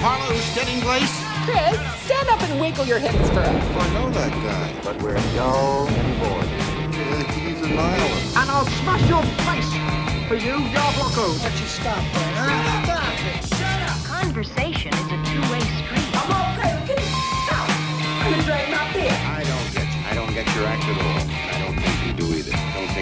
Harlow Steading Place? Chris, stand up and wiggle your hips for us. I know that guy. But we're young and bored. He's a nihilist. and I'll smash your face for you, Yarblocko. But you stop it Conversation is a two-way street. I'm okay. Get the out. I'm gonna drag my beer. I don't get you. I don't get your act at all.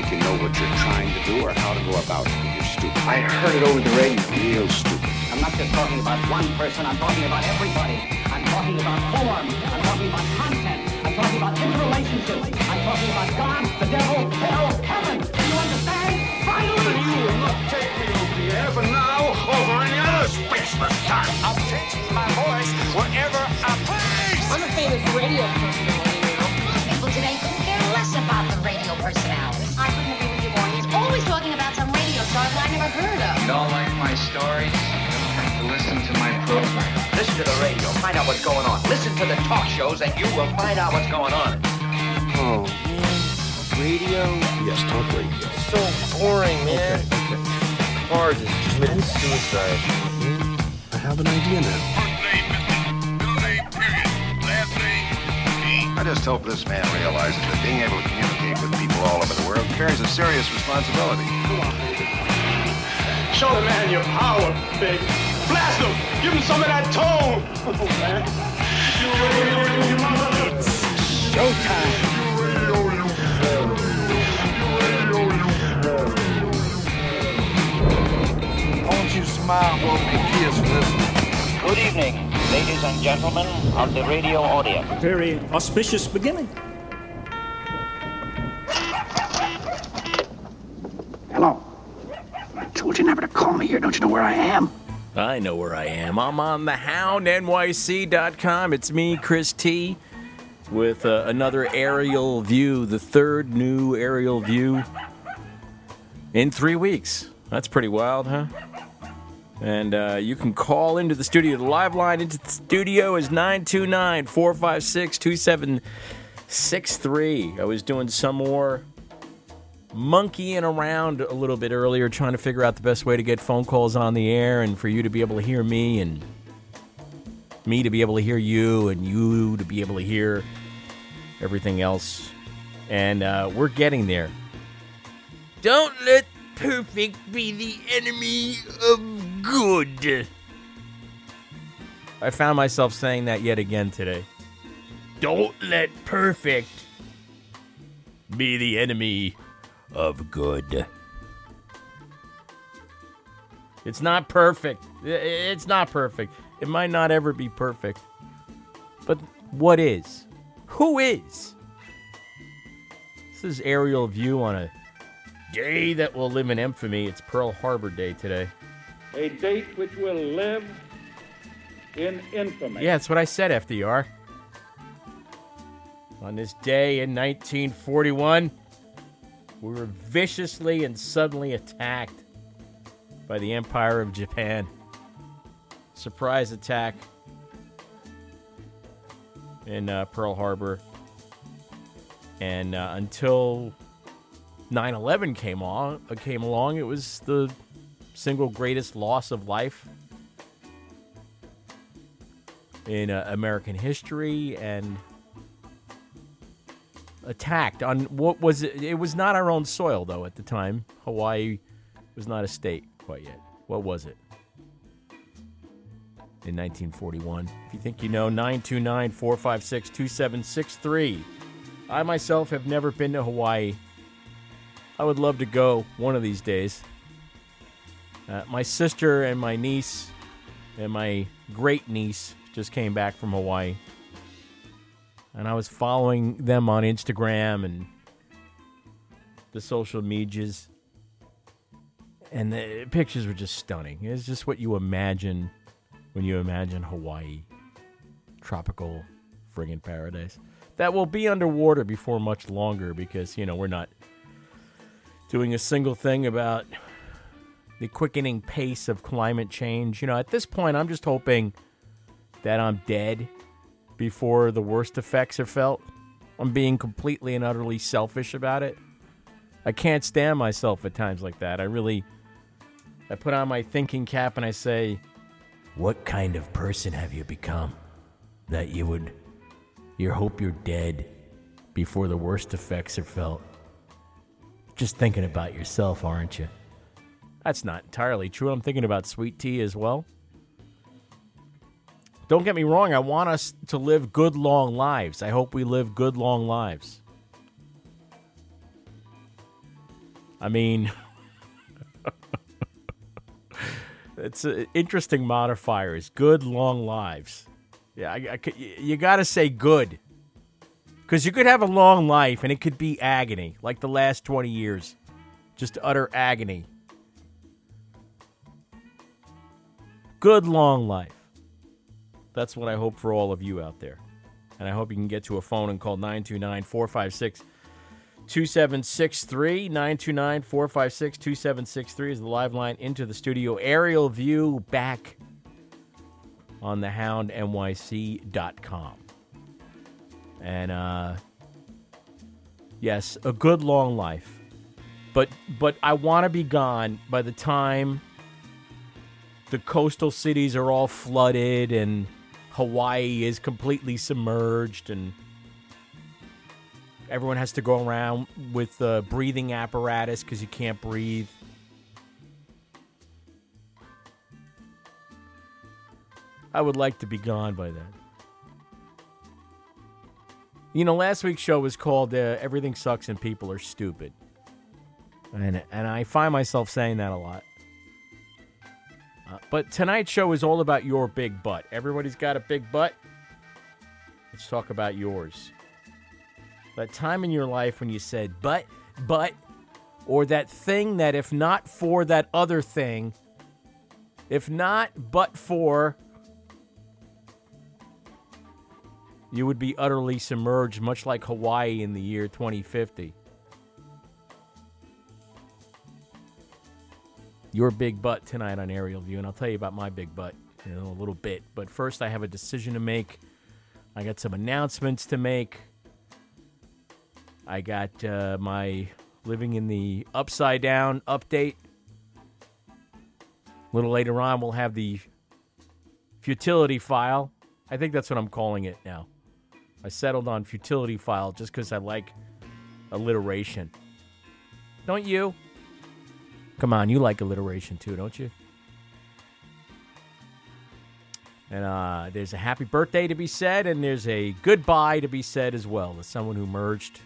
I think you know what you're trying to do or how to go about it. You're stupid. I heard it over the radio. Real stupid. I'm not just talking about one person, I'm talking about everybody. I'm talking about form, I'm talking about content, I'm talking about interrelationships, I'm talking about God, the devil, hell, heaven. Do you understand? Finally! You will not take me over the air, but now over any other spaceless time. I'm changing my voice wherever I please. I'm a famous radio personality now. People today couldn't care less about the radio personality. I couldn't agree with you more. He's always talking about some radio stars I never heard of. You don't like my stories? You don't have to listen to my program. Listen to the radio, find out what's going on. Listen to the talk shows, and you will find out what's going on. Oh, man. Radio? Yes, talk radio. So boring, man. Okay, okay. Cars is committing suicide. Hmm? I have an idea now. I just hope this man realizes that being able to communicate with people all over the world carries a serious responsibility. Show the man your power, baby. Blast him! Give him some of that tone! Oh, man. Good evening, ladies and gentlemen of the radio audience. Very auspicious beginning. Call me here. Don't you know where I am? I know where I am. I'm on the houndnyc.com. It's me, Chris T, with uh, another aerial view, the third new aerial view in three weeks. That's pretty wild, huh? And uh, you can call into the studio. The live line into the studio is 929 456 2763. I was doing some more monkeying around a little bit earlier, trying to figure out the best way to get phone calls on the air and for you to be able to hear me and me to be able to hear you and you to be able to hear everything else. And uh, we're getting there. Don't let perfect be the enemy of good. I found myself saying that yet again today. Don't let perfect be the enemy of good. It's not perfect. It's not perfect. It might not ever be perfect. But what is? Who is? This is aerial view on a day that will live in infamy. It's Pearl Harbor Day today. A date which will live in infamy. Yeah, that's what I said, FDR. On this day in 1941, we were viciously and suddenly attacked by the Empire of Japan. Surprise attack. in uh, Pearl Harbor. And uh, until 9/11 came on, uh, came along, it was the single greatest loss of life in uh, American history, and attacked on what was it? It was not our own soil though at the time. Hawaii was not a state quite yet. What was it? In 1941. If you think you know, 929 456 2763. I myself have never been to Hawaii. I would love to go one of these days. Uh, my sister and my niece and my great niece just came back from Hawaii. And I was following them on Instagram and the social medias. And the pictures were just stunning. It's just what you imagine when you imagine Hawaii. Tropical friggin' paradise. That will be underwater before much longer because, you know, we're not doing a single thing about the quickening pace of climate change. You know, at this point, I'm just hoping that I'm dead before the worst effects are felt. I'm being completely and utterly selfish about it. I can't stand myself at times like that. I really I put on my thinking cap and I say, "What kind of person have you become that you would you hope you're dead before the worst effects are felt?" Just thinking about yourself, aren't you? That's not entirely true. I'm thinking about sweet tea as well. Don't get me wrong, I want us to live good, long lives. I hope we live good, long lives. I mean, it's an interesting modifiers. Good, long lives. Yeah, I, I, you got to say good. Because you could have a long life and it could be agony, like the last 20 years. Just utter agony. Good, long life. That's what I hope for all of you out there. And I hope you can get to a phone and call 929 456 2763. 929 456 2763 is the live line into the studio. Aerial view back on the houndnyc.com. And uh yes, a good long life. But but I want to be gone by the time the coastal cities are all flooded and Hawaii is completely submerged and everyone has to go around with the breathing apparatus because you can't breathe. I would like to be gone by then. You know, last week's show was called uh, "Everything Sucks and People Are Stupid," and and I find myself saying that a lot. Uh, but tonight's show is all about your big butt. Everybody's got a big butt. Let's talk about yours. That time in your life when you said, but, but, or that thing that if not for that other thing, if not but for, you would be utterly submerged, much like Hawaii in the year 2050. Your big butt tonight on Aerial View, and I'll tell you about my big butt in a little bit. But first, I have a decision to make. I got some announcements to make. I got uh, my living in the upside down update. A little later on, we'll have the futility file. I think that's what I'm calling it now. I settled on futility file just because I like alliteration. Don't you? Come on, you like alliteration too, don't you? And uh, there's a happy birthday to be said, and there's a goodbye to be said as well to someone who merged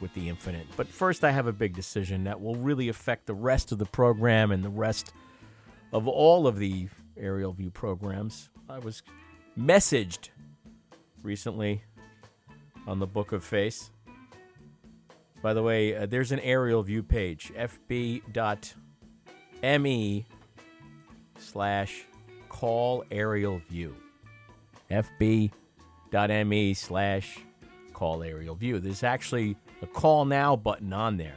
with the infinite. But first, I have a big decision that will really affect the rest of the program and the rest of all of the aerial view programs. I was messaged recently on the Book of Face by the way, uh, there's an aerial view page, fb.me slash call aerial view. fb.me slash call aerial view. There's actually a call now button on there,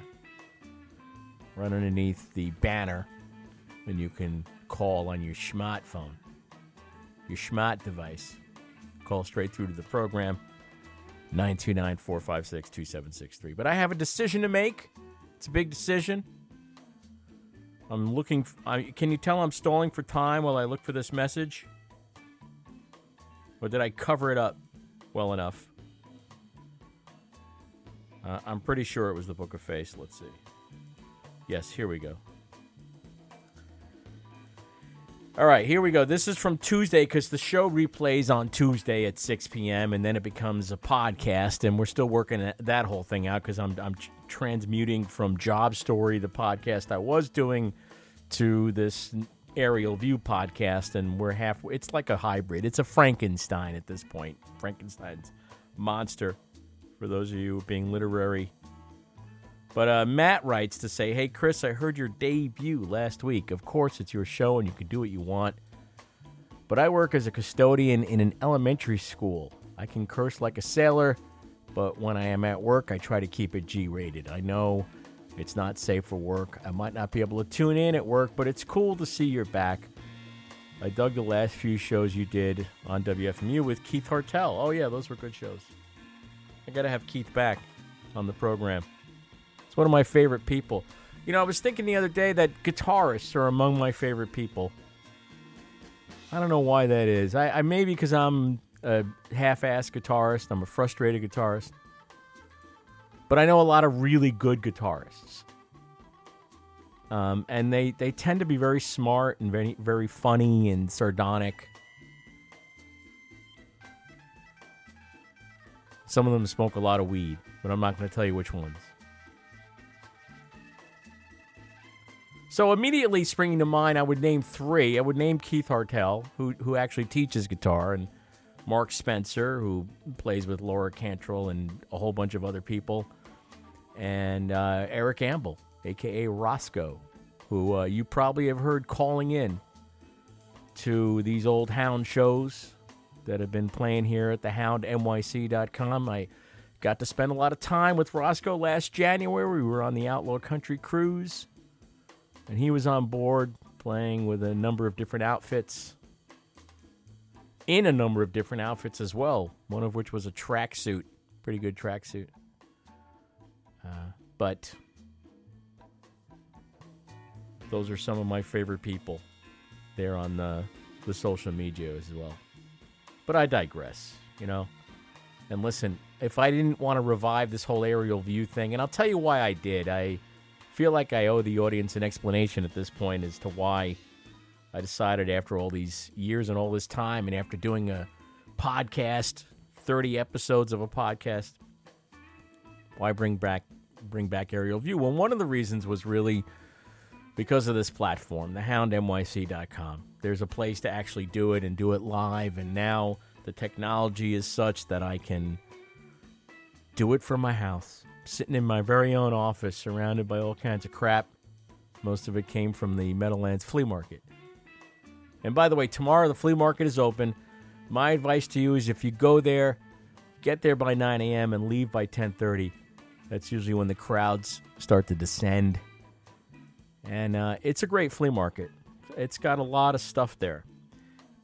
right underneath the banner, and you can call on your smartphone, your smart device. call straight through to the program 929 456 2763. But I have a decision to make. It's a big decision. I'm looking. can you tell I'm stalling for time while I look for this message? Or did I cover it up well enough? Uh, I'm pretty sure it was the Book of Face. Let's see. Yes, here we go. All right, here we go. This is from Tuesday because the show replays on Tuesday at 6 p.m. and then it becomes a podcast, and we're still working that whole thing out because I'm I'm transmuting from Job Story, the podcast I was doing, to this aerial view podcast, and we're halfway. It's like a hybrid. It's a Frankenstein at this point. Frankenstein's monster. For those of you being literary but uh, Matt writes to say, Hey, Chris, I heard your debut last week. Of course, it's your show and you can do what you want. But I work as a custodian in an elementary school. I can curse like a sailor, but when I am at work, I try to keep it G rated. I know it's not safe for work. I might not be able to tune in at work, but it's cool to see you're back. I dug the last few shows you did on WFMU with Keith Hartel. Oh, yeah, those were good shows. I got to have Keith back on the program. One of my favorite people. You know, I was thinking the other day that guitarists are among my favorite people. I don't know why that is. I, I maybe because I'm a half-ass guitarist. I'm a frustrated guitarist. But I know a lot of really good guitarists. Um, and they, they tend to be very smart and very very funny and sardonic. Some of them smoke a lot of weed, but I'm not going to tell you which ones. So immediately springing to mind, I would name three. I would name Keith Hartell, who who actually teaches guitar, and Mark Spencer, who plays with Laura Cantrell and a whole bunch of other people, and uh, Eric Ambel, aka Roscoe, who uh, you probably have heard calling in to these old Hound shows that have been playing here at the HoundNYC.com. I got to spend a lot of time with Roscoe last January. We were on the Outlaw Country Cruise and he was on board playing with a number of different outfits. In a number of different outfits as well one of which was a tracksuit. Pretty good tracksuit. Uh, but those are some of my favorite people there on the, the social media as well. But i digress you know? And listen if i didn't want to revive this whole aerial view thing and i'll tell you why i did. I feel like I owe the audience an explanation at this point as to why I decided after all these years and all this time and after doing a podcast, 30 episodes of a podcast, why bring back bring back aerial view? Well, one of the reasons was really because of this platform, the houndnyc.com. There's a place to actually do it and do it live and now the technology is such that I can do it from my house sitting in my very own office surrounded by all kinds of crap. Most of it came from the Meadowlands Flea Market. And by the way, tomorrow the flea market is open. My advice to you is if you go there, get there by 9 a.m. and leave by 10:30. That's usually when the crowds start to descend. And uh, it's a great flea market. It's got a lot of stuff there.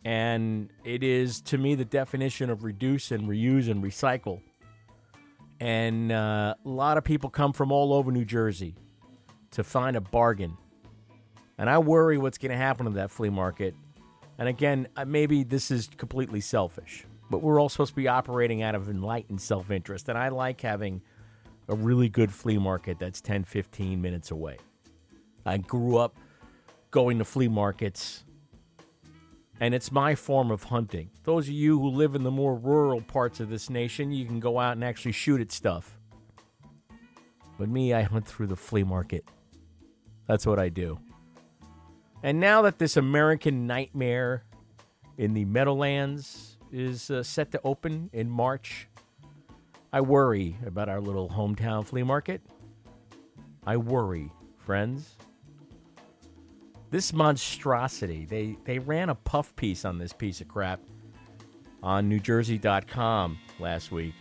And it is, to me, the definition of reduce and reuse and recycle and uh, a lot of people come from all over New Jersey to find a bargain. And I worry what's going to happen to that flea market. And again, uh, maybe this is completely selfish, but we're all supposed to be operating out of enlightened self interest. And I like having a really good flea market that's 10, 15 minutes away. I grew up going to flea markets and it's my form of hunting. Those of you who live in the more rural parts of this nation, you can go out and actually shoot at stuff. But me, I hunt through the flea market. That's what I do. And now that this American nightmare in the Meadowlands is uh, set to open in March, I worry about our little hometown flea market. I worry, friends. This monstrosity, they, they ran a puff piece on this piece of crap on NewJersey.com last week.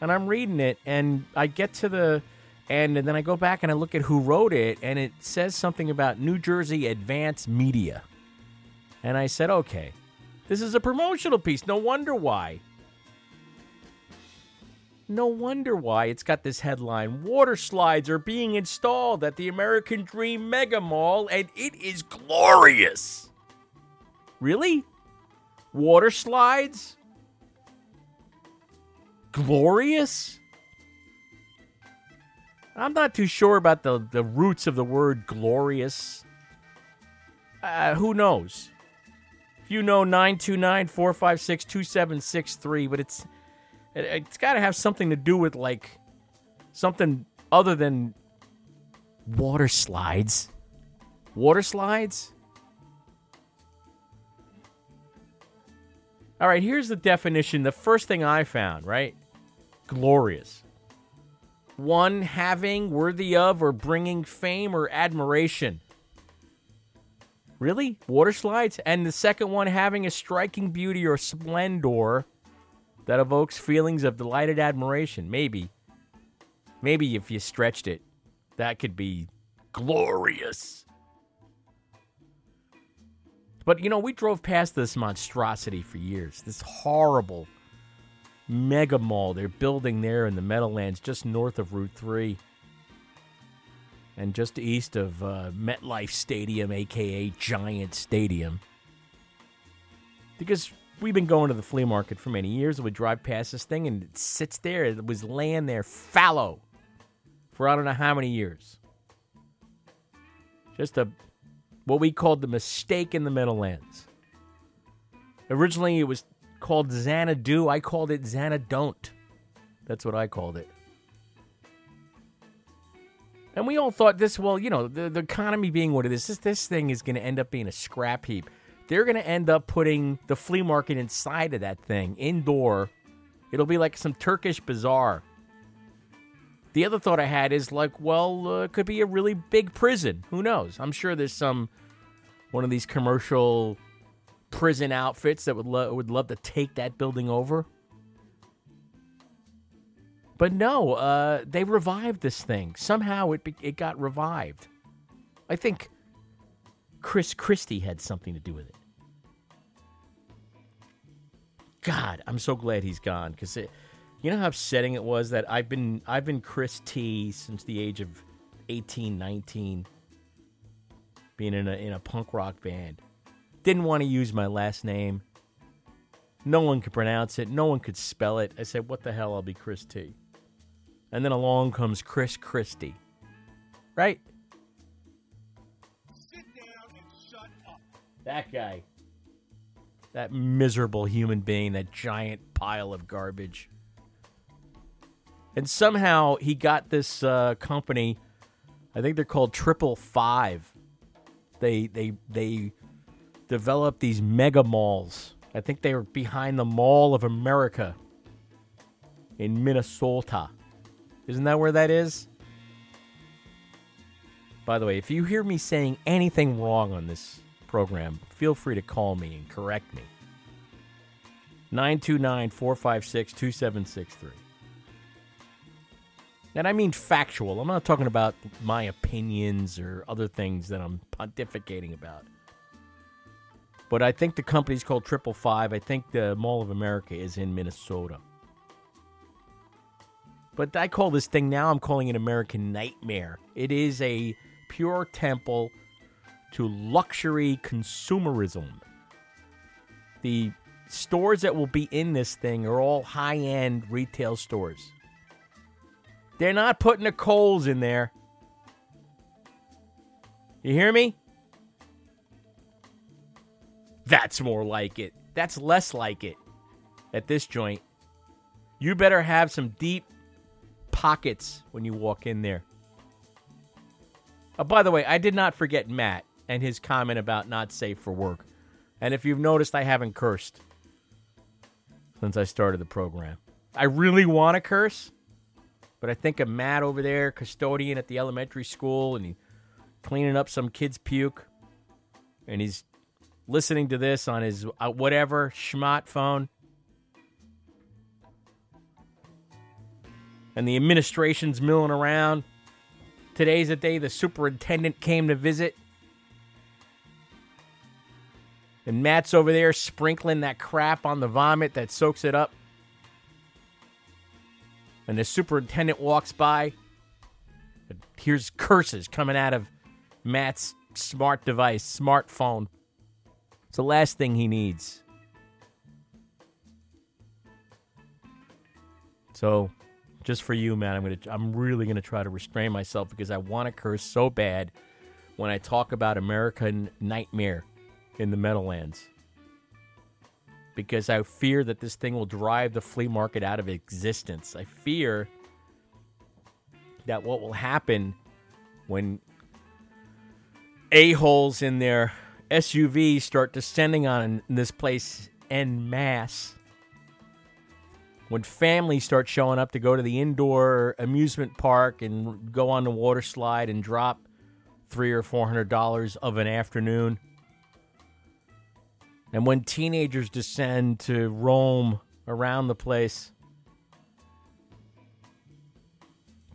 And I'm reading it, and I get to the end, and then I go back and I look at who wrote it, and it says something about New Jersey Advance Media. And I said, okay, This is a promotional piece. No wonder why. No wonder why it's got this headline Water slides are being installed at the American Dream Mega Mall, and it is glorious. Really? Water slides? Glorious? I'm not too sure about the, the roots of the word glorious. Uh, who knows? If you know 929 456 2763, but it's it, it's got to have something to do with like something other than water slides. Water slides? All right, here's the definition. The first thing I found, right? Glorious. One having, worthy of, or bringing fame or admiration. Really? Water slides? And the second one having a striking beauty or splendor that evokes feelings of delighted admiration. Maybe. Maybe if you stretched it, that could be glorious. But you know, we drove past this monstrosity for years. This horrible mega mall they're building there in the Meadowlands, just north of Route 3 and just east of uh, MetLife Stadium, aka Giant Stadium. Because we've been going to the flea market for many years. We drive past this thing and it sits there. It was laying there fallow for I don't know how many years. Just a what we called the mistake in the Meadowlands. Originally, it was called Xanadu. I called it Xanadont. That's what I called it. And we all thought this, well, you know, the, the economy being what it is, this, this thing is going to end up being a scrap heap. They're going to end up putting the flea market inside of that thing, indoor. It'll be like some Turkish bazaar. The other thought I had is like, well, uh, it could be a really big prison. Who knows? I'm sure there's some one of these commercial prison outfits that would lo- would love to take that building over. But no, uh, they revived this thing. Somehow it be- it got revived. I think Chris Christie had something to do with it. God, I'm so glad he's gone because. You know how upsetting it was that I've been I've been Chris T since the age of 18, 19, being in a in a punk rock band. Didn't want to use my last name. No one could pronounce it. No one could spell it. I said, "What the hell? I'll be Chris T." And then along comes Chris Christie, right? That guy. That miserable human being, that giant pile of garbage. And somehow he got this uh, company, I think they're called Triple Five. They they they developed these mega malls. I think they were behind the Mall of America in Minnesota. Isn't that where that is? By the way, if you hear me saying anything wrong on this program, feel free to call me and correct me. 929 456 2763. And I mean factual. I'm not talking about my opinions or other things that I'm pontificating about. But I think the company's called Triple Five. I think the Mall of America is in Minnesota. But I call this thing now, I'm calling it American Nightmare. It is a pure temple to luxury consumerism. The stores that will be in this thing are all high end retail stores. They're not putting the Kohl's in there. You hear me? That's more like it. That's less like it at this joint. You better have some deep pockets when you walk in there. Oh, by the way, I did not forget Matt and his comment about not safe for work. And if you've noticed, I haven't cursed since I started the program. I really want to curse, but I think of Matt over there, custodian at the elementary school, and he's cleaning up some kid's puke, and he's listening to this on his uh, whatever schmott phone. And the administration's milling around. Today's the day the superintendent came to visit. And Matt's over there sprinkling that crap on the vomit that soaks it up. And the superintendent walks by. Hears curses coming out of Matt's smart device, smartphone. It's the last thing he needs. So, just for you, man, I'm gonna I'm really gonna try to restrain myself because I want to curse so bad when I talk about American Nightmare in the Meadowlands. Because I fear that this thing will drive the flea market out of existence. I fear that what will happen when a-holes in their SUVs start descending on this place en masse when families start showing up to go to the indoor amusement park and go on the water slide and drop three or four hundred dollars of an afternoon, and when teenagers descend to roam around the place,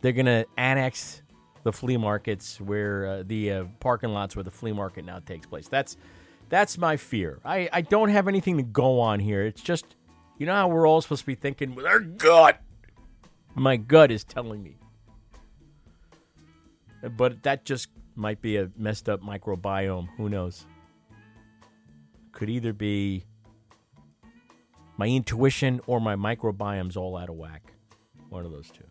they're gonna annex the flea markets where uh, the uh, parking lots where the flea market now takes place. That's that's my fear. I, I don't have anything to go on here. It's just you know how we're all supposed to be thinking with our gut? My gut is telling me. But that just might be a messed up microbiome. Who knows? Could either be my intuition or my microbiome's all out of whack. One of those two.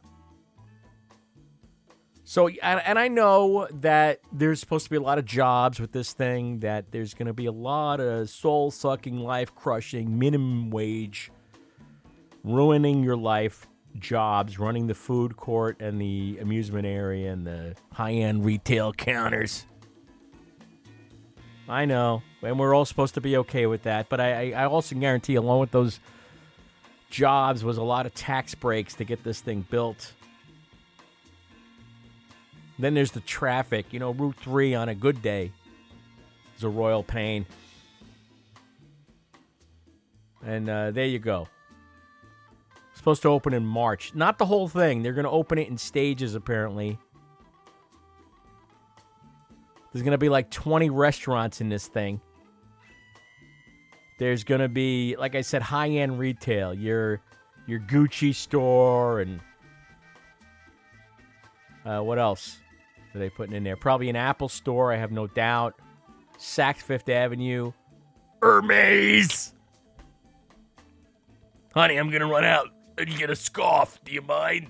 So, and, I know that there's supposed to be a lot of jobs with this thing, that there's going to be a lot of soul sucking, life crushing, minimum wage ruining your life jobs running the food court and the amusement area and the high-end retail counters i know and we're all supposed to be okay with that but i, I also guarantee along with those jobs was a lot of tax breaks to get this thing built then there's the traffic you know route 3 on a good day is a royal pain and uh, there you go supposed to open in March. Not the whole thing. They're going to open it in stages, apparently. There's going to be like 20 restaurants in this thing. There's going to be, like I said, high end retail. Your, your Gucci store and. Uh, what else are they putting in there? Probably an Apple store, I have no doubt. Saks Fifth Avenue. Hermes! Honey, I'm to run out and get a scarf. Do you mind?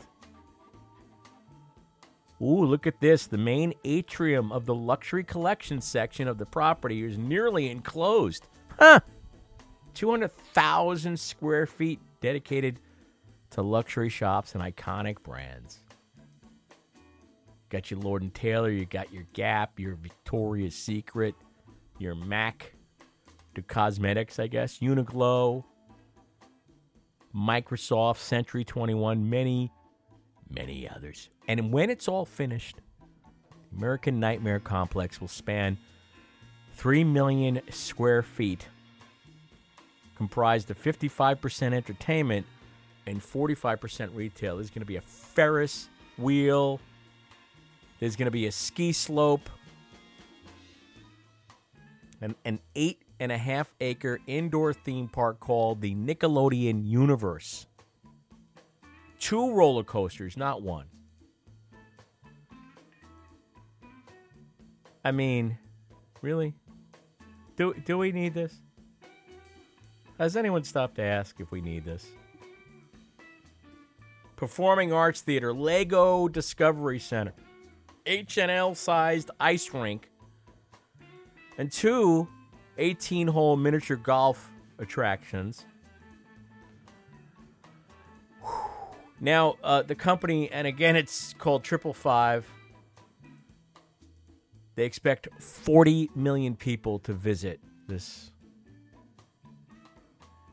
Ooh, look at this. The main atrium of the luxury collection section of the property is nearly enclosed. Huh. 200,000 square feet dedicated to luxury shops and iconic brands. Got your Lord and Taylor, you got your Gap, your Victoria's Secret, your Mac, the cosmetics, I guess, Uniqlo, Microsoft, Century 21, many, many others. And when it's all finished, American Nightmare Complex will span 3 million square feet, comprised of 55% entertainment and 45% retail. There's going to be a Ferris wheel, there's going to be a ski slope, and an eight and a half acre indoor theme park called the Nickelodeon Universe. Two roller coasters, not one. I mean, really? Do, do we need this? Has anyone stopped to ask if we need this? Performing Arts Theater, Lego Discovery Center, NHL sized ice rink, and two 18 hole miniature golf attractions. Now, uh, the company, and again, it's called Triple Five. They expect 40 million people to visit this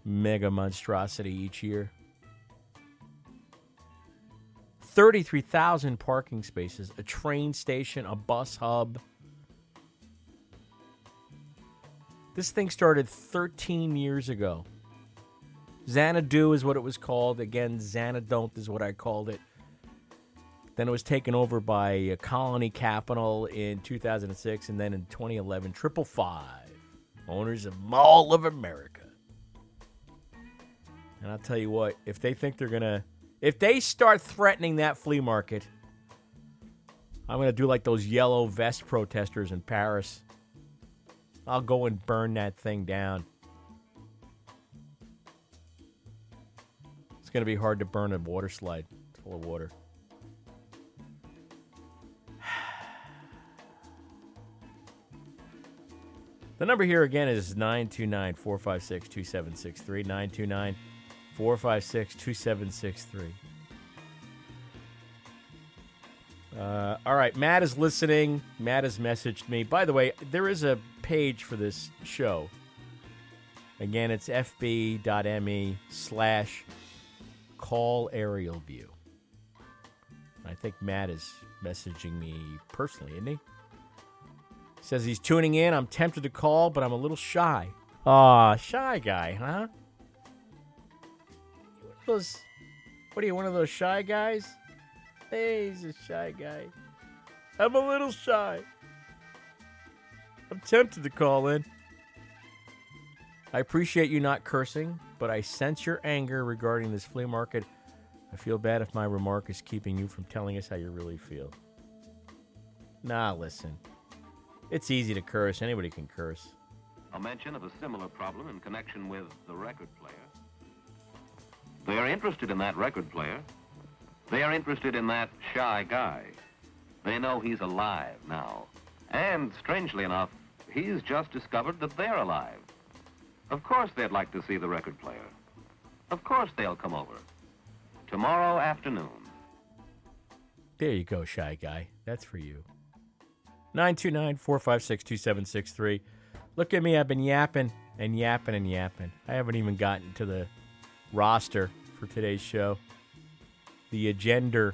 mega monstrosity each year. 33,000 parking spaces, a train station, a bus hub. This thing started 13 years ago. Xanadu is what it was called. Again, Xanadont is what I called it. Then it was taken over by Colony Capital in 2006, and then in 2011, Triple Five. owners of Mall of America. And I'll tell you what, if they think they're to, if they start threatening that flea market, I'm to do like those yellow vest protesters in Paris. I'll go and burn that thing down. Going to be hard to burn a water slide full of water. The number here again is 929 456 2763. 929 456 2763. Uh, all right, Matt is listening. Matt has messaged me. By the way, there is a page for this show. Again, it's fb.me slash call aerial view. I think Matt is messaging me personally, isn't he? Says he's tuning in. I'm tempted to call, but I'm a little shy. Aw, shy guy, huh? Those, what are you, one of those shy guys? Hey, he's a shy guy. I'm a little shy. I'm tempted to call in. I appreciate you not cursing, but I sense your anger regarding this flea market. I feel bad if my remark is keeping you from telling us how you really feel. Nah, listen. It's easy to curse. Anybody can curse. A mention of a similar problem in connection with the record player. They are interested in that record player. They are interested in that shy guy. They know he's alive now. And strangely enough, he's just discovered that they're alive. Of course they'd like to see the record player. Of course they'll come over. Tomorrow afternoon. There you go, shy guy. That's for you. 929 456 2763. Look at me. I've been yapping and yapping and yapping. I haven't even gotten to the roster for today's show. The agenda,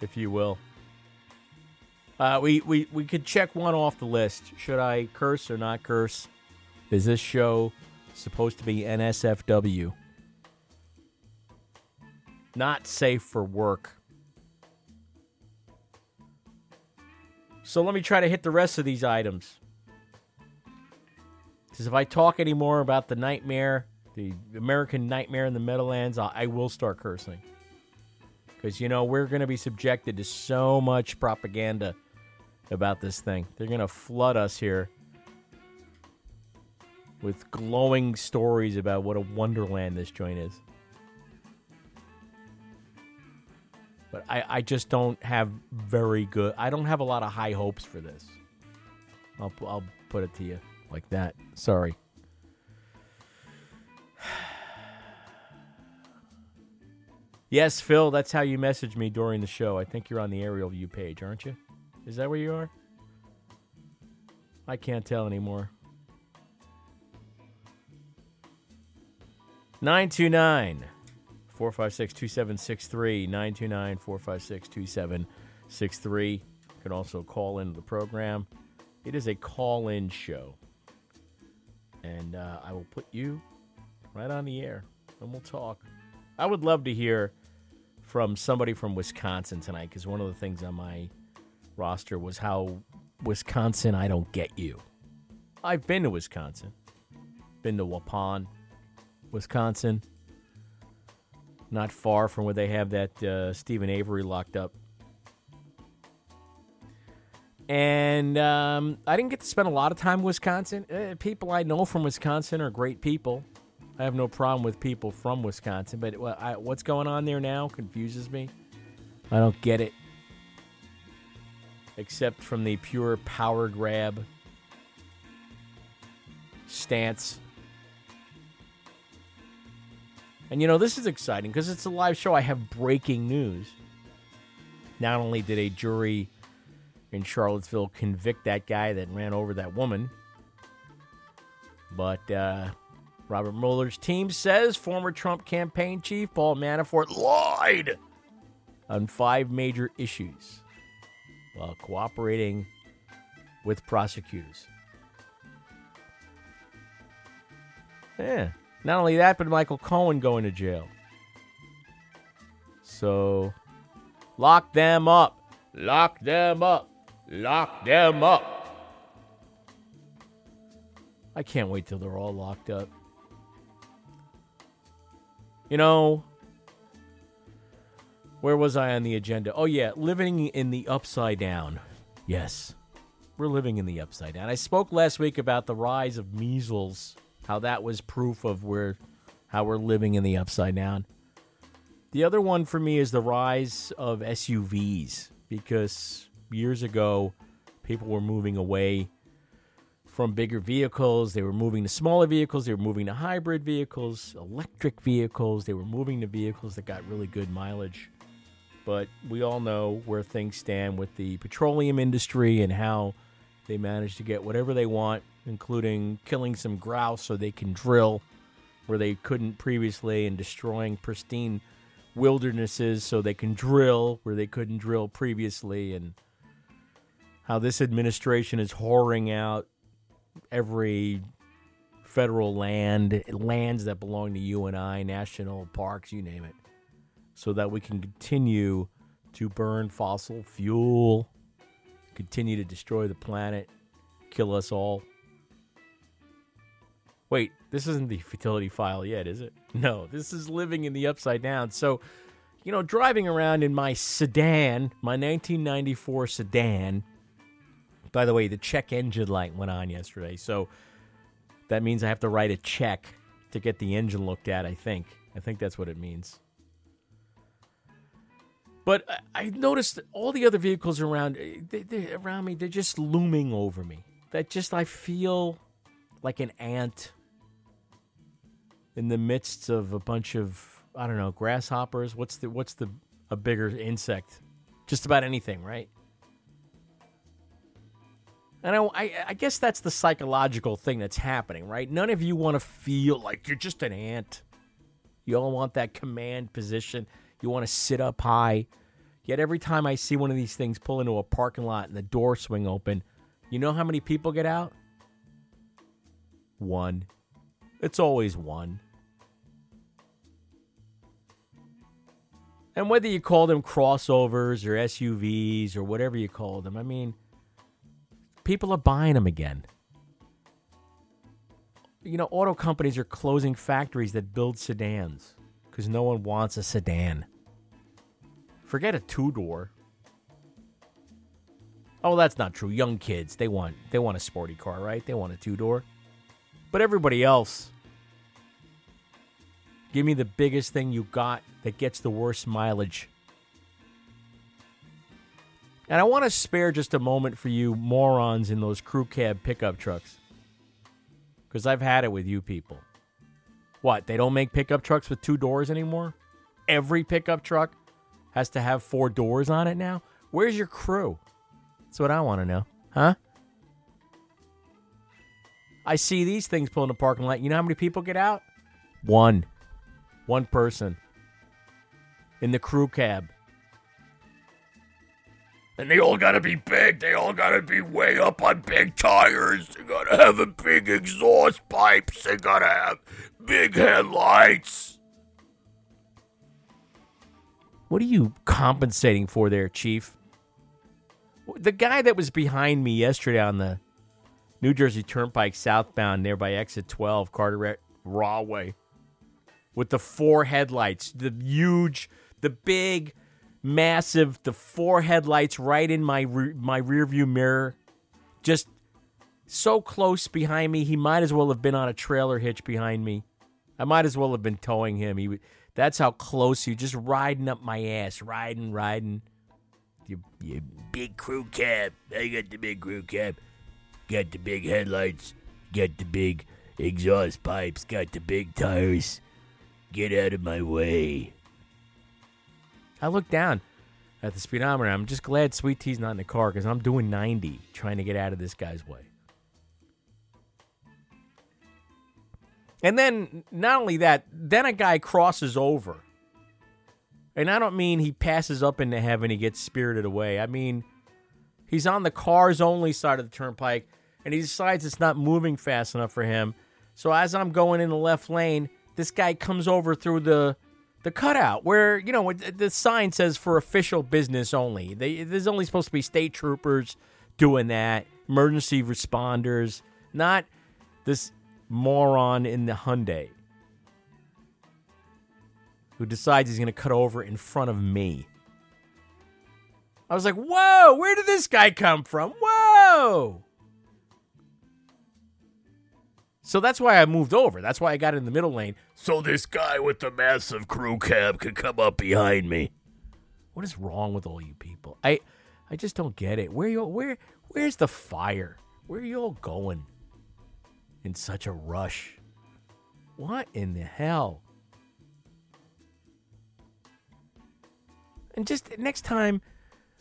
if you will. Uh, we, we, we could check one off the list. Should I curse or not curse? Is this show supposed to be NSFW? Not safe for work. So let me try to hit the rest of these items. Because if I talk any more about the nightmare, the American nightmare in the Meadowlands, I, I will start cursing. Because, you know, we're going to be subjected to so much propaganda about this thing. They're going to flood us here with glowing stories about what a wonderland this joint is. But I, I just don't have very good. I don't have a lot of high hopes for this. I'll, I'll put it to you like that. Sorry. Yes, Phil, that's how you message me during the show. I think you're on the aerial view page, aren't you? Is that where you are? I can't tell anymore. 929 456 2763. 929 456 2763. You can also call into the program. It is a call in show. And uh, I will put you right on the air and we'll talk. I would love to hear from somebody from Wisconsin tonight because one of the things on my roster was how Wisconsin, I don't get you. I've been to Wisconsin, been to Waupun, Wisconsin, not far from where they have that uh, Steven Avery locked up. And um, I didn't get to spend a lot of time in Wisconsin. Uh, people I know from Wisconsin are great people. I have no problem with people from Wisconsin, but I, what's going on there now confuses me. I don't get it. Except from the pure power grab stance. And you know, this is exciting because it's a live show. I have breaking news. Not only did a jury in Charlottesville convict that guy that ran over that woman, but uh, Robert Mueller's team says former Trump campaign chief Paul Manafort lied on five major issues while cooperating with prosecutors. Yeah. Not only that, but Michael Cohen going to jail. So, lock them up. Lock them up. Lock them up. I can't wait till they're all locked up. You know, where was I on the agenda? Oh, yeah, living in the upside down. Yes, we're living in the upside down. I spoke last week about the rise of measles, how that was proof of where how we're living in the upside down. The other one for me is the rise of SUVs because years ago people were moving away from bigger vehicles. They were moving to smaller vehicles. They were moving to hybrid vehicles, electric vehicles. They were moving to vehicles that got really good mileage. But we all know where things stand with the petroleum industry and how they manage to get whatever they want, including killing some grouse so they can drill where they couldn't previously and destroying pristine wildernesses so they can drill where they couldn't drill previously and how this administration is whoring out every federal land, lands that belong to you and I, national parks, you name it, so that we can continue to burn fossil fuel, continue to destroy the planet, kill us all. Wait, this isn't the fertility file yet, is it? No, this is living in the upside down. So, you know, driving around in my sedan, my 1994 sedan, by the way, the check engine light went on yesterday, so that means I have to write a check to get the engine looked at. I think. I think that's what it means. But I, noticed all the other vehicles around eh, they, they, around me. They're just looming over me. That just I feel like an ant in the midst of a bunch of I don't know grasshoppers. What's the what's the a bigger insect? Just about anything, right? And I, I, I, guess that's the psychological thing that's happening, right? None of you want to feel like you're just an ant. You all want that command position. You want to sit up high. Yet every time I see one of these things pull into a parking lot and the door swing open, you know how many people get out? One. It's always one. And whether you call them crossovers or SUVs or whatever you call them, I mean, people are buying them again. You know, auto companies are closing factories that build sedans because no one wants a sedan. Forget a two door. Oh, that's not true. Young kids, they want they want a sporty car, right? They want a two door. But everybody else, give me the biggest thing you got that gets the worst mileage. And I want to spare just a moment for you morons in those crew cab pickup trucks. Because I've had it with you people. What, they don't make pickup trucks with two doors anymore? Every pickup truck has to have four doors on it now? Where's your crew? That's what I want to know. Huh? I see these things pull in the parking lot. You know how many people get out? One. One person. In the crew cab. And they all gotta be big. They all gotta be way up on big tires. They gotta have a big exhaust pipes. They gotta have big headlights. What are you compensating for there, Chief? The guy that was behind me yesterday on the New Jersey Turnpike southbound nearby exit 12, Carteret Rahway, with the four headlights, the huge, the big massive, the four headlights right in my re- my rear view mirror, just so close behind me. He might as well have been on a trailer hitch behind me. I might as well have been towing him. He, that's how close you just riding up my ass, riding, riding. You, you big crew cab. I got the big crew cab. Got the big headlights. Got the big exhaust pipes. Got the big tires. Get out of my way. I look down at the speedometer. I'm just glad Sweet Tea's not in the car because I'm doing 90 trying to get out of this guy's way. And then, not only that, then a guy crosses over. And I don't mean he passes up into heaven, he gets spirited away. I mean, he's on the cars only side of the turnpike and he decides it's not moving fast enough for him. So as I'm going in the left lane, this guy comes over through the the cutout where you know the sign says for official business only. They, there's only supposed to be state troopers doing that, emergency responders, not This moron in the Hyundai who decides he's going to cut over in front of me. I was like, whoa, where did this guy come from? Whoa. So that's why I moved over. That's why I got in the middle lane. So this guy with the massive crew cab could come up behind me. What is wrong with all you people? I I just don't get it. Where you where where's the fire? Where are you all going? In such a rush. What in the hell? And just next time,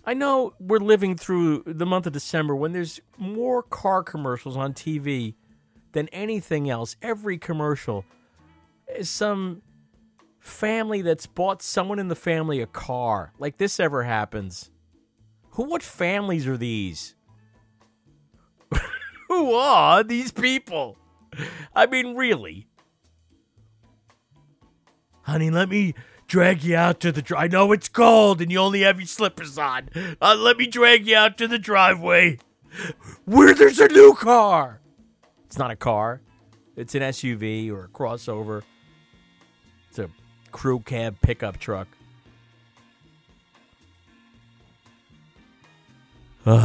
I know we're living through the month of December when there's more car commercials on TV than anything else. Every commercial is some family that's bought someone in the family a car. Like this ever happens. Who what families are these? Who are these people? I mean, really? Honey, let me drag you out to the I know it's cold and you only have your slippers on. Uh, let me drag you out to the driveway where there's a new car. It's not a car. It's an SUV or a crossover. It's a crew cab pickup truck. All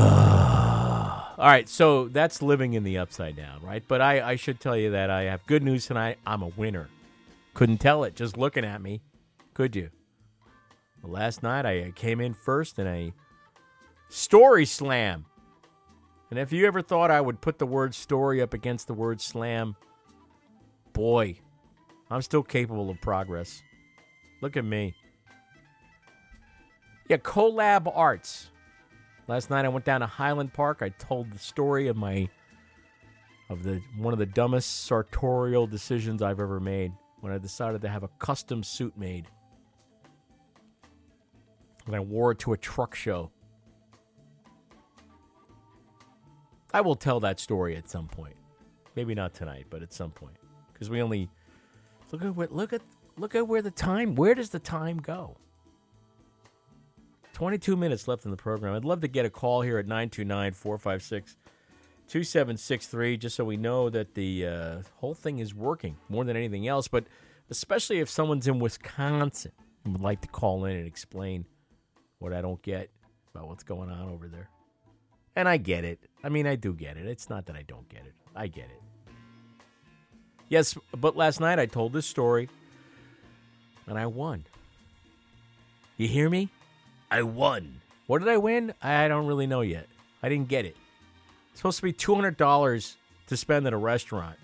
right, so that's living in the upside down, right? But I, I should tell you that I have good news tonight. I'm a winner. Couldn't tell it just looking at me, could you? Well, last night I came in first in a story slam. And if you ever thought I would put the word story up against the word slam, boy, I'm still capable of progress. Look at me. Yeah, Collab Arts. Last night I went down to Highland Park. I told the story of my of the one of the dumbest sartorial decisions I've ever made when I decided to have a custom suit made. And I wore it to a truck show. I will tell that story at some point. Maybe not tonight, but at some point. Because we only look at what look at look at where the time where does the time go? 22 minutes left in the program. I'd love to get a call here at 929 456 2763 just so we know that the uh, whole thing is working more than anything else. But especially if someone's in Wisconsin and would like to call in and explain what I don't get about what's going on over there. And I get it. I mean, I do get it. It's not that I don't get it, I get it. Yes, but last night I told this story and I won. You hear me? I won. What did I win? I don't really know yet. I didn't get it. It's supposed to be $200 to spend at a restaurant.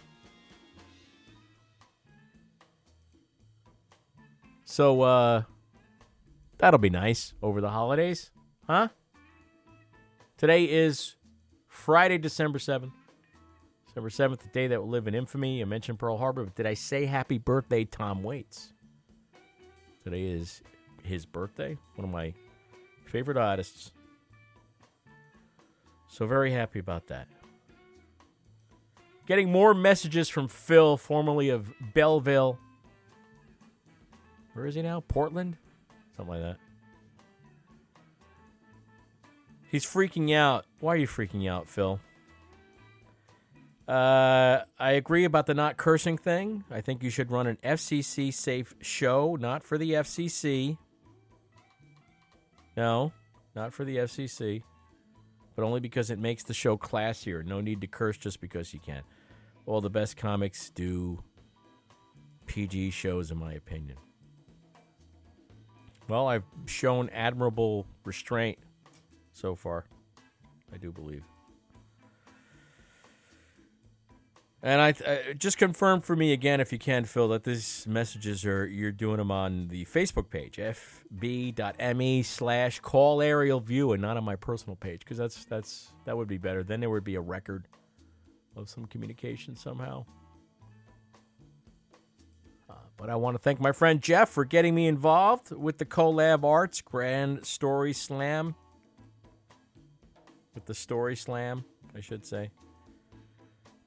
So, uh, that'll be nice over the holidays, huh? Today is Friday, December 7th. December 7th, the day that will live in infamy. I mentioned Pearl Harbor, but did I say happy birthday, Tom Waits? Today is his birthday, one of my favorite artists. So, very happy about that. Getting more messages from Phil, formerly of Belleville. Where is he now? Portland? Something like that. He's freaking out. Why are you freaking out, Phil? Uh, I agree about the not cursing thing. I think you should run an FCC safe show, not for the FCC. No, not for the FCC, but only because it makes the show classier. No need to curse just because you can. All the best comics do PG shows, in my opinion. Well, I've shown admirable restraint so far. I do believe. And I uh, just confirm for me again, if you can, Phil, that these messages are you're doing them on the Facebook page, fb.me slash call aerial view, and not on my personal page, because that's that's that would be better. Then there would be a record of some communication somehow. Uh, but I want to thank my friend Jeff for getting me involved with the Collab Arts Grand Story Slam. With the Story Slam, I should say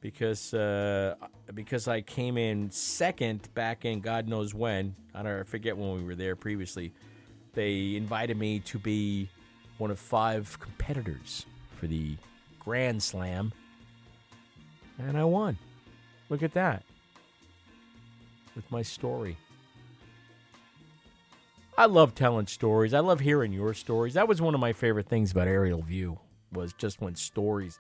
because uh, because I came in second back in God knows when. I don't I forget when we were there previously. They invited me to be one of five competitors for the Grand Slam, and I won. Look at that. With my story. I love telling stories. I love hearing your stories. That was one of my favorite things about Aerial View was just when stories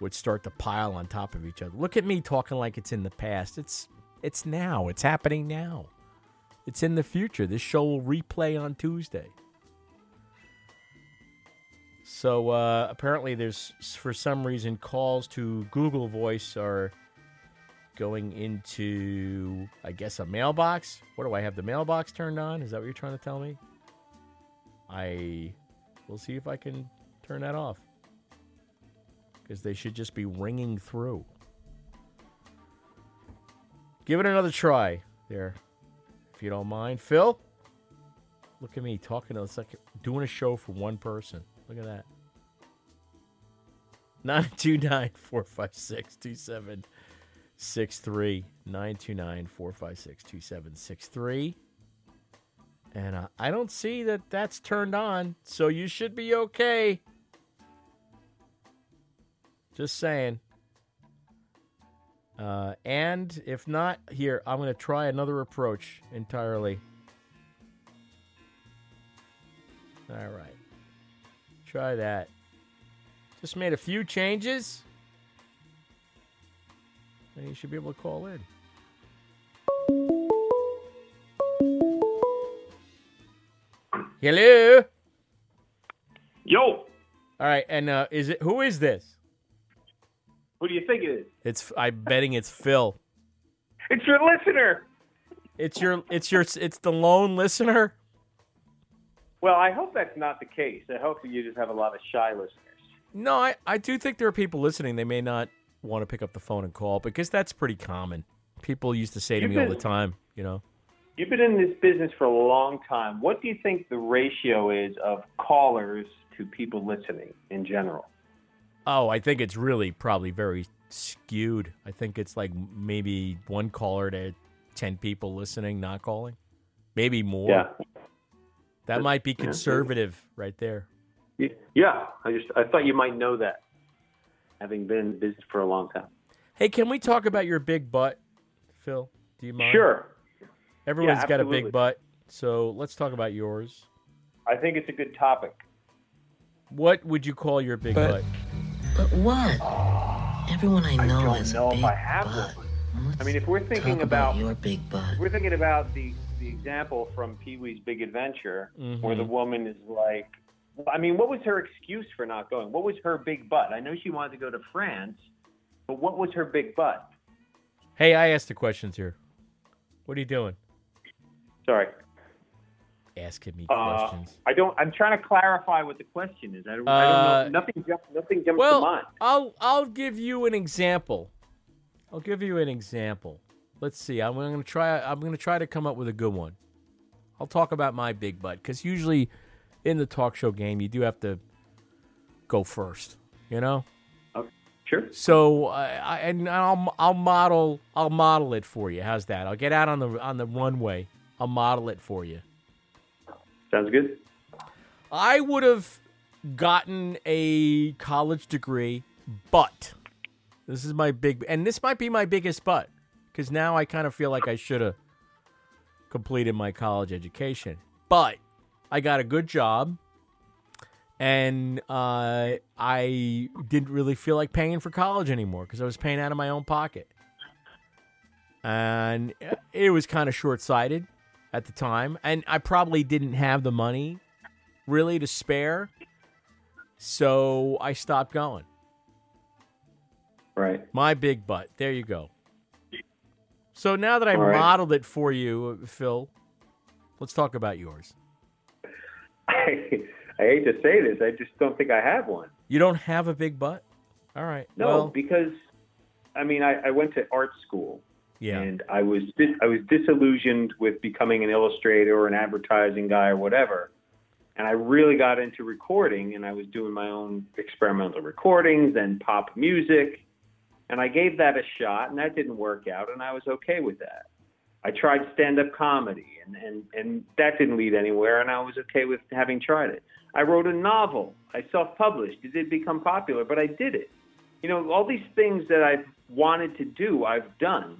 would start to pile on top of each other. Look at me talking like it's in the past. It's it's now. It's happening now. It's in the future. This show will replay on Tuesday. So uh, apparently, there's for some reason calls to Google Voice are going into, I guess, a mailbox. What do I have the mailbox turned on? Is that what you're trying to tell me? I will see if I can turn that off because they should just be ringing through. Give it another try there, if you don't mind. Phil, look at me talking to second, doing a show for one person. Look at that. 929 456 2763. 929 456 2763. And uh, I don't see that that's turned on, so you should be okay. Just saying. Uh, and if not, here, I'm going to try another approach entirely. All right. Try that. Just made a few changes. And you should be able to call in. Hello. Yo. All right, and uh, is it who is this? Who do you think it is? It's I'm betting it's Phil. It's your listener. It's your it's your it's the lone listener. Well, I hope that's not the case. I hope that you just have a lot of shy listeners. No, I, I do think there are people listening. They may not want to pick up the phone and call because that's pretty common. People used to say to You've me all the time, you know. You've been in this business for a long time. What do you think the ratio is of callers to people listening in general? Oh, I think it's really probably very skewed. I think it's like maybe one caller to 10 people listening, not calling. Maybe more. Yeah. That might be yeah. conservative right there. Yeah, I just I thought you might know that, having been in business for a long time. Hey, can we talk about your big butt, Phil? Do you mind? Sure. Everyone's Yeah, got a big butt, so let's talk about yours. I think it's a good topic. What would you call your big butt? But what? Everyone I know don't has know a if big I have butt. I mean, if we're thinking Talk about about, your big butt. we're thinking about the the example from Pee Wee's Big Adventure, where the Mhm. woman is like, I mean, what was her excuse for not going? What was her big butt? I know she wanted to go to France, but what was her big butt? Hey, I asked the questions here. What are you doing? Sorry. Asking me Uh, questions. I don't. I'm trying to clarify what the question is. I don't, I Uh, don't know. Nothing jumps. Nothing jumps Well, to mind. I'll I'll give you an example. I'll give you an example. Let's see. I'm going to try. I'm going to try to come up with a good one. I'll talk about my big butt because usually in the talk show game you do have to go first. You know. Sure. So I I and I'll I'll model I'll model it for you. How's that? I'll get out on the on the runway. I'll model it for you. Sounds good. I would have gotten a college degree, but this is my big, and this might be my biggest but, because now I kind of feel like I should have completed my college education. But I got a good job, and uh, I didn't really feel like paying for college anymore because I was paying out of my own pocket. And it was kind of short sighted at the time, and I probably didn't have the money really to spare. So I stopped going. Right. My big butt. There you go. So now that I right. modeled it for you, Phil, let's talk about yours. I, I hate to say this. I just don't think I have one. You don't have a big butt? All right. No, well, because I mean, I, I went to art school, yeah. and I was dis- I was disillusioned with becoming an illustrator or an advertising guy or whatever. And I really got into recording, and I was doing my own experimental recordings and pop music. And I gave that a shot, and that didn't work out, and I was okay with that. I tried stand-up comedy, and, and, and that didn't lead anywhere, and I was okay with having tried it. I wrote a novel. I self-published. It did become popular, but I did it. you know, all these things that I've wanted to do, I've done,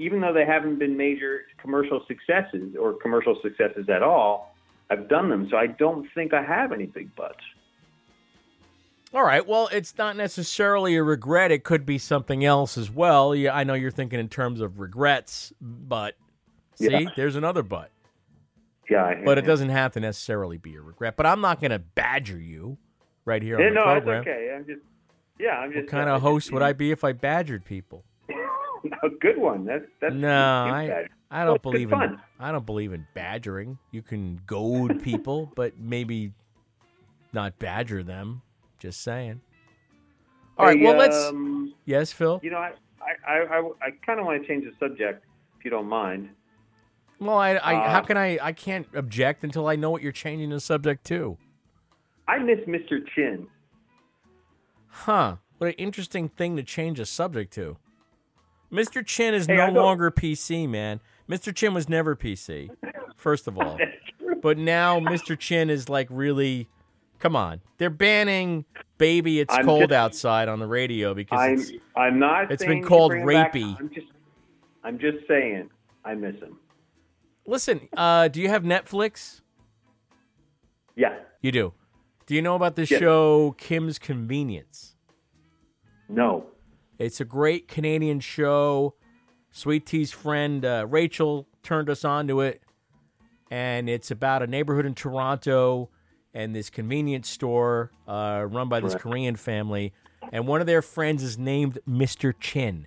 even though they haven't been major commercial successes or commercial successes at all. I've done them, so I don't think I have any big butts. All right. Well, it's not necessarily a regret. It could be something else as well. Yeah, I know you're thinking in terms of regrets, but see, Yeah. there's another but. Yeah, I, But it doesn't have to necessarily be a regret. But I'm not going to badger you right here on Yeah, the no, program. it's okay. I'm just, yeah, I'm just. What kind of host would I be if I badgered people? A good one. That's that's. No, I. I don't good believe in fun. I don't believe in badgering. You can goad people, but maybe not badger them. Just saying. All right. Hey, Well, let's. um, Yes, Phil. You know, I I I, I, I kind of want to change the subject, if you don't mind. Well, I, I Uh, how can I? I can't object until I know what you're changing the subject to. I miss Mr. Chin. Huh? What an interesting thing to change a subject to. Mr. Chin is Hey, no longer PC, man. Mr. Chin was never PC, first of all. but now Mr. Chin is like really. Come on, they're banning "Baby It's I'm Cold just- Outside" on the radio because I'm it's, I'm not. it's been called rapey. I'm just I'm just saying I miss him. Listen, uh, do you have Netflix? Yeah. You do. Do you know about the Yes. show Kim's Convenience? No. It's a great Canadian show. Sweet Tea's friend uh, Rachel turned us on to it, and it's about a neighborhood in Toronto and this convenience store uh, run by this. Korean family, and one of their friends is named Mr. Chin,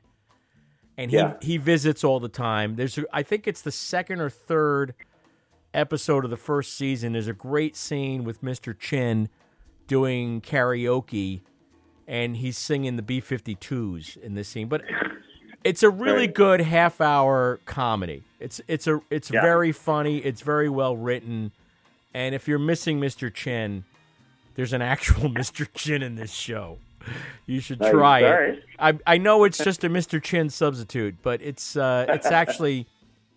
and he Yeah. he visits all the time. There's a, I think it's the second or third episode of the first season. There's a great scene with Mr. Chin doing karaoke and he's singing the B52s in this scene. But it's a really good half hour comedy. It's it's a it's Yeah. very funny, it's very well written. And if you're missing Mr. Chin, there's an actual Mr. Chin in this show. You should try it. I I know it's just a Mr. Chin substitute, but it's uh, it's actually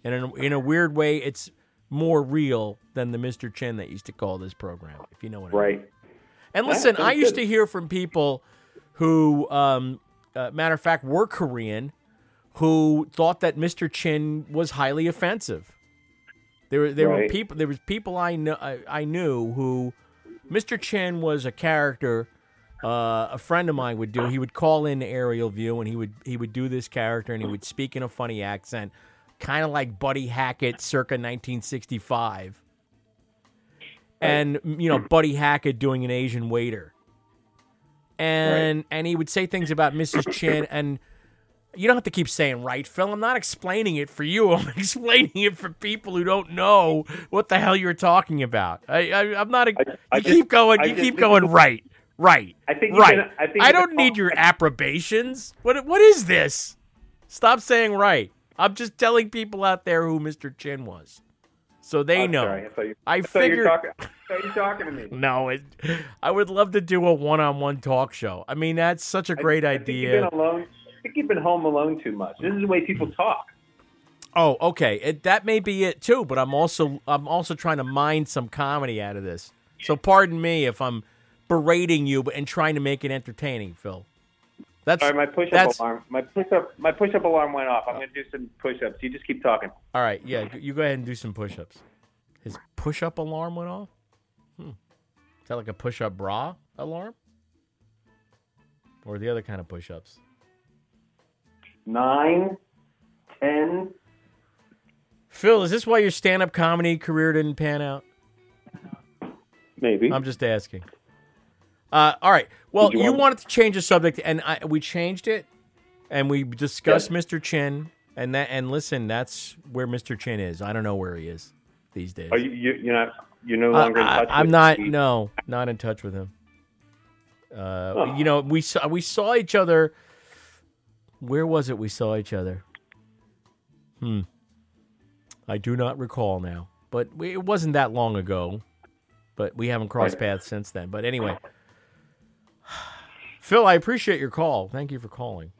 in a, in a weird way it's more real than the Mr. Chin that used to call this program, if you know what I mean. Right. And listen, I used to hear from people who, um, uh, matter of fact, were Korean, who thought that Mr. Chin was highly offensive. There, were there were people. There was people I know. I, I knew who Mr. Chin was a character. Uh, a friend of mine would do. He would call in to Aerial View, and he would he would do this character, and he would speak in a funny accent, kind of like Buddy Hackett, circa 1965 and you know Buddy Hackett doing an Asian waiter, and and he would say things about Mrs. Chin, and you don't have to keep saying right, Phil. I'm not explaining it for you. I'm explaining it for people who don't know what the hell you're talking about. I, I I'm not. A, I you just- keep going. I You keep going right, right, I think right. been- I think I don't need your approbations. What what is this? Stop saying right. I'm just telling people out there who Mr. Chin was, so they I'm know. sorry. I you, I thought you were figured- I thought you talking to me. No, it, I would love to do a one-on-one talk show. I mean, that's such a great I think you've idea. been alone. I think you've been home alone too much. This is the way people talk. Oh, okay, it, that may be it too. But I'm also I'm also trying to mine some comedy out of this. So pardon me if I'm berating you, and trying to make it entertaining, Phil. That's All right, my push-up alarm. My push-up. My push-up alarm went off. I'm going to do some push-ups. You just keep talking. all right. Yeah, you go ahead and do some push-ups. His push-up alarm went off. Hmm. Is that like a push-up bra alarm, or the other kind of push-ups? Nine, ten. Phil, is this why your stand-up comedy career didn't pan out? Maybe. I'm just asking. Uh, all right. Well, Did you, you want- wanted to change the subject, and I, we changed it, and we discussed Mr. Chin, and that. And listen, that's where Mr. Chin is. I don't know where he is these days. Are you, you? You're not. You're no I- longer in I, touch. I'm with not. me? No, not in touch with him. Uh, Oh. You know, we saw we saw each other. Where was it? We saw each other. Hmm. I do not recall now, but we, it wasn't that long ago. But we haven't crossed Right. paths since then. But anyway, Phil, I appreciate your call. Thank you for calling.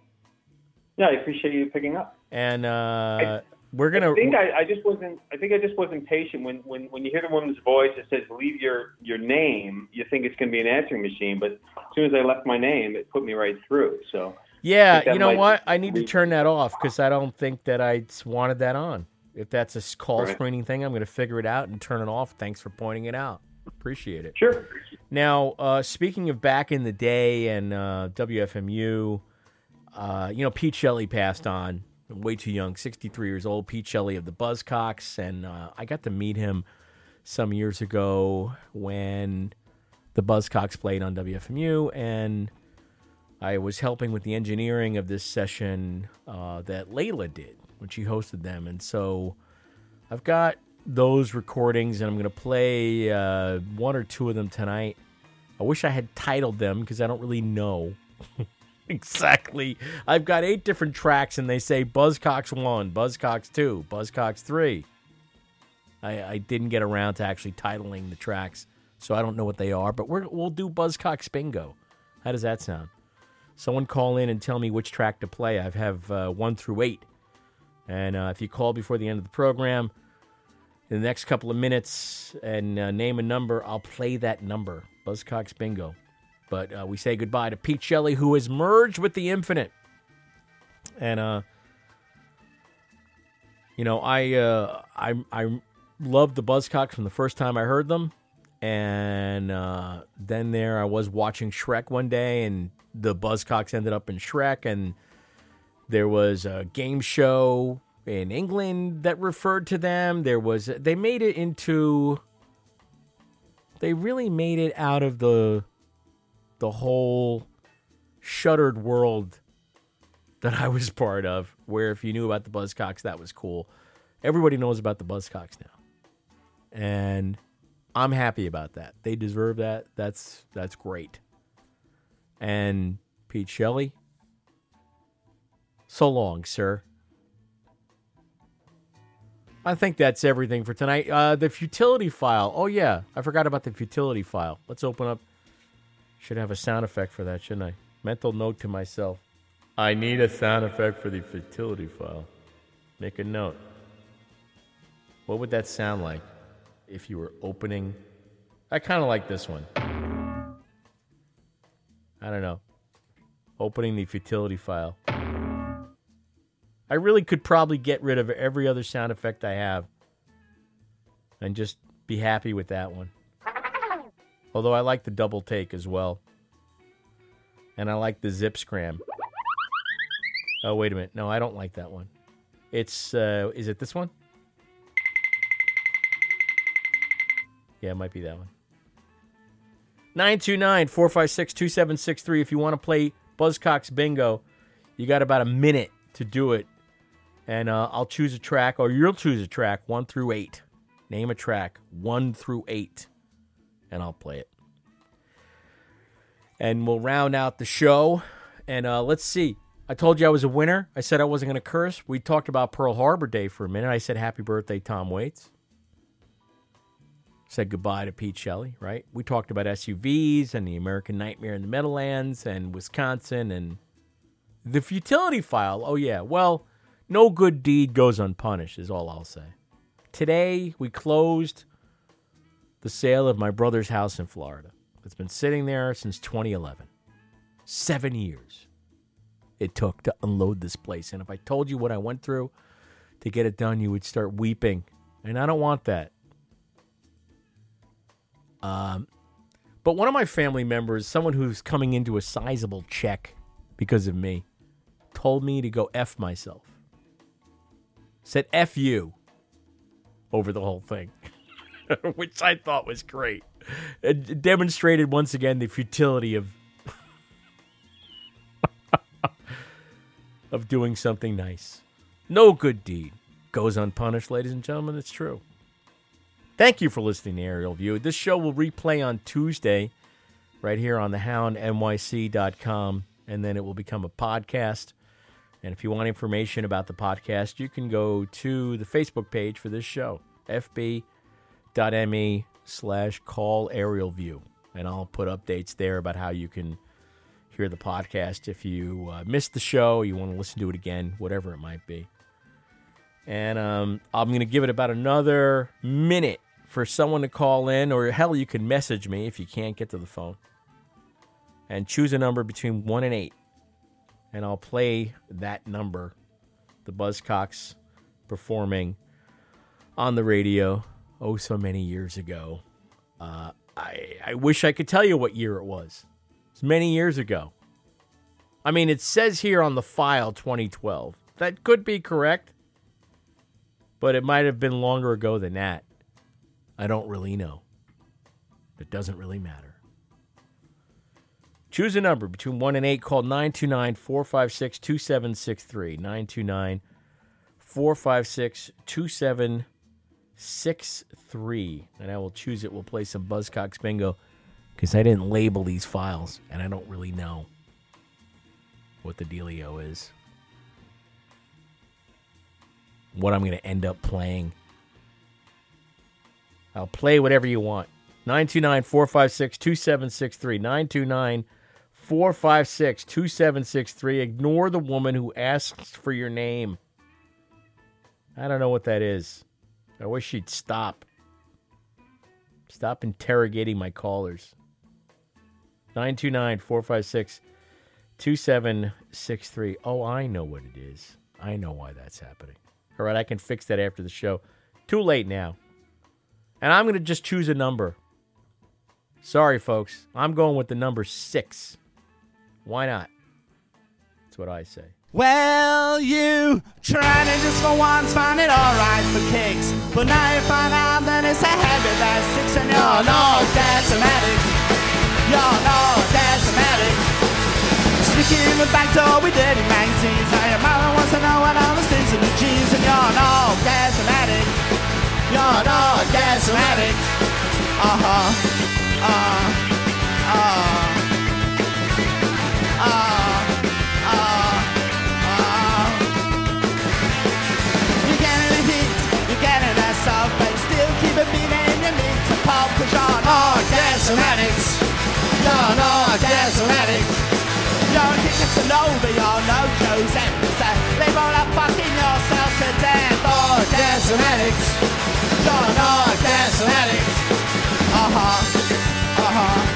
Yeah, I appreciate you picking up. And uh, We're gonna. I think I, I just wasn't. I think I just wasn't patient. When when when you hear the woman's voice that says "leave your your name," you think it's going to be an answering machine. But as soon as I left my name, it put me right through. So Yeah, you know what? I need to turn that off because I don't think that I wanted that on. If that's a call Right. screening thing, I'm going to figure it out and turn it off. Thanks for pointing it out. Appreciate it. Sure. Now, uh, speaking of back in the day and uh, WFMU, uh, you know, Pete Shelley passed on way too young, 63 years old. Pete Shelley of the Buzzcocks, and uh, I got to meet him some years ago when the Buzzcocks played on WFMU, and I was helping with the engineering of this session uh, that Layla did when she hosted them, and so I've got those recordings, and I'm going to play uh, one or two of them tonight. I wish I had titled them because I don't really know exactly. I've got eight different tracks, and they say Buzzcocks 1, Buzzcocks 2, Buzzcocks 3. I, I didn't get around to actually titling the tracks, so I don't know what they are, but we're, we'll do Buzzcocks Bingo. How does that sound? Someone call in and tell me which track to play. I have uh, 1 through 8. And uh, if you call before the end of the program, in the next couple of minutes and uh, name a number, I'll play that number. Buzzcocks Bingo. But uh, we say goodbye to Pete Shelley, who has merged with the Infinite. And, uh, you know, I, uh, I, I loved the Buzzcocks from the first time I heard them. And uh, then there I was watching Shrek one day, and the Buzzcocks ended up in Shrek. And there was a game show in England that referred to them. There was they made it into they really made it out of the the whole shuttered world that I was part of where if you knew about the Buzzcocks that was cool. Everybody knows about the Buzzcocks now. And I'm happy about that. They deserve that. That's that's great. And Pete Shelley, so long, sir. I think that's everything for tonight. Uh, the futility file. Oh, yeah. I forgot about the futility file. Let's open up. Should have a sound effect for that, shouldn't I? Mental note to myself. I need a sound effect for the fertility file. Make a note. What would that sound like if you were opening? I kind of like this one. I don't know. Opening the fertility file. I really could probably get rid of every other sound effect I have and just be happy with that one. Although I like the double take as well. And I like the zip scram. Oh, wait a minute. No, I don't like that one. It's, uh, is it this one? Yeah, it might be that one. 929 456 2763. If you want to play Buzzcocks Bingo, you got about a minute to do it. And uh, I'll choose a track, or you'll choose a track, one through eight. Name a track, one through eight, and I'll play it. And we'll round out the show. And uh, let's see. I told you I was a winner. I said I wasn't going to curse. We talked about Pearl Harbor Day for a minute. I said, Happy birthday, Tom Waits. Said goodbye to Pete Shelley, right? We talked about SUVs and the American Nightmare in the Meadowlands and Wisconsin and the futility file. Oh, yeah. Well, no good deed goes unpunished, is all I'll say. Today, we closed the sale of my brother's house in Florida. It's been sitting there since 2011. Seven years it took to unload this place. And if I told you what I went through to get it done, you would start weeping. And I don't want that. Um, but one of my family members, someone who's coming into a sizable check because of me, told me to go F myself. Said F you over the whole thing, which I thought was great. It demonstrated once again the futility of of doing something nice. No good deed goes unpunished, ladies and gentlemen. It's true. Thank you for listening to Aerial View. This show will replay on Tuesday right here on thehoundnyc.com, and then it will become a podcast. And if you want information about the podcast, you can go to the Facebook page for this show, fb.me slash call aerial view. And I'll put updates there about how you can hear the podcast if you uh, missed the show, you want to listen to it again, whatever it might be. And um, I'm going to give it about another minute for someone to call in, or hell, you can message me if you can't get to the phone. And choose a number between 1 and 8. And I'll play that number, the Buzzcocks performing on the radio oh so many years ago. Uh, I, I wish I could tell you what year it was. It's many years ago. I mean, it says here on the file 2012. That could be correct, but it might have been longer ago than that. I don't really know. It doesn't really matter. Choose a number between 1 and 8. Call 929 456 2763. 929 456 2763. And I will choose it. We'll play some Buzzcocks Bingo because I didn't label these files and I don't really know what the dealio is. What I'm going to end up playing. I'll play whatever you want. 929 456 2763. 929 456 2763. Ignore the woman who asks for your name. I don't know what that is. I wish she'd stop. Stop interrogating my callers. 929 456 2763. Oh, I know what it is. I know why that's happening. All right, I can fix that after the show. Too late now. And I'm going to just choose a number. Sorry, folks. I'm going with the number six. Why not? That's what I say. Well, you tried it just for once, find it alright for kicks. But now you find out that it's a habit that sticks and you're no that's an addict. You're no that's an addict. Sneaking in the back door with dirty magazines. Now your mother wants to know what all the things in the jeans and you're no that's an addict. You're no that's an addict. Uh, uh, gas and addicts You're not gas and addicts You're kicking to Nova, you're no Joseph Leave all that fucking yourself to death. Oh, gas and addicts You're not gas and addicts Uh-huh, uh-huh. assistants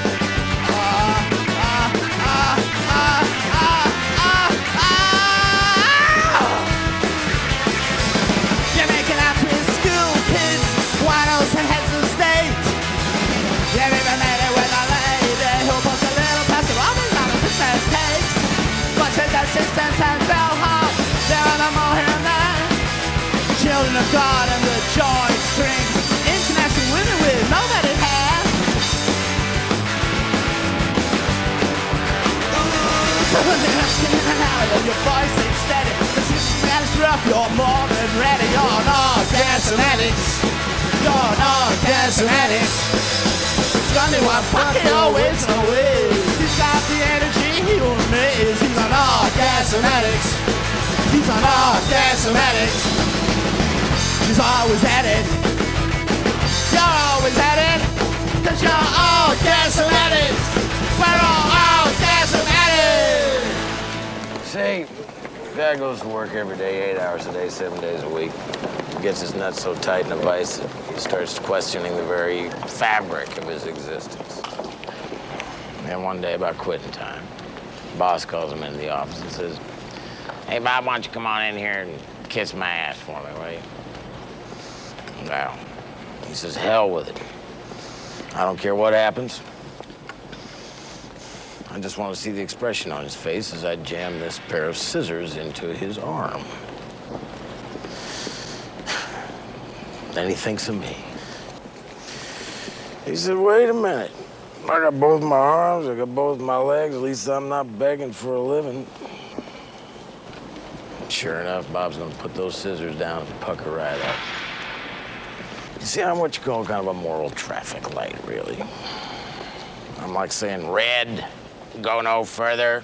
The. International women with nobody hair. Your voice steady. Rough. You're more than ready. You're. You're. Johnny, always no way. He's got the energy he will amaze. He's an orgasm addict. He's an orgasm addict. He's always at it. You're always at it. Cause you're orgasm addicts. We're all orgasm addicts. Say, guy goes to work every day, eight hours a day, seven days a week. Gets his nuts so tight in a vice that he starts questioning the very fabric of his existence. And one day, about quitting time, boss calls him into the office and says, Hey, Bob, why don't you come on in here and kiss my ass for me, will you? Well, he says, Hell with it. I don't care what happens. I just want to see the expression on his face as I jam this pair of scissors into his arm. Then he thinks of me. He said, Wait a minute. I got both my arms, I got both my legs. At least I'm not begging for a living. Sure enough, Bob's gonna put those scissors down and pucker right up. See how much what you call kind of a moral traffic light, really. I'm like saying red, go no further.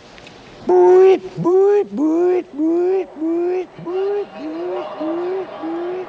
Boot, boot, boot, boot, boot, boot, boot, boot, boot.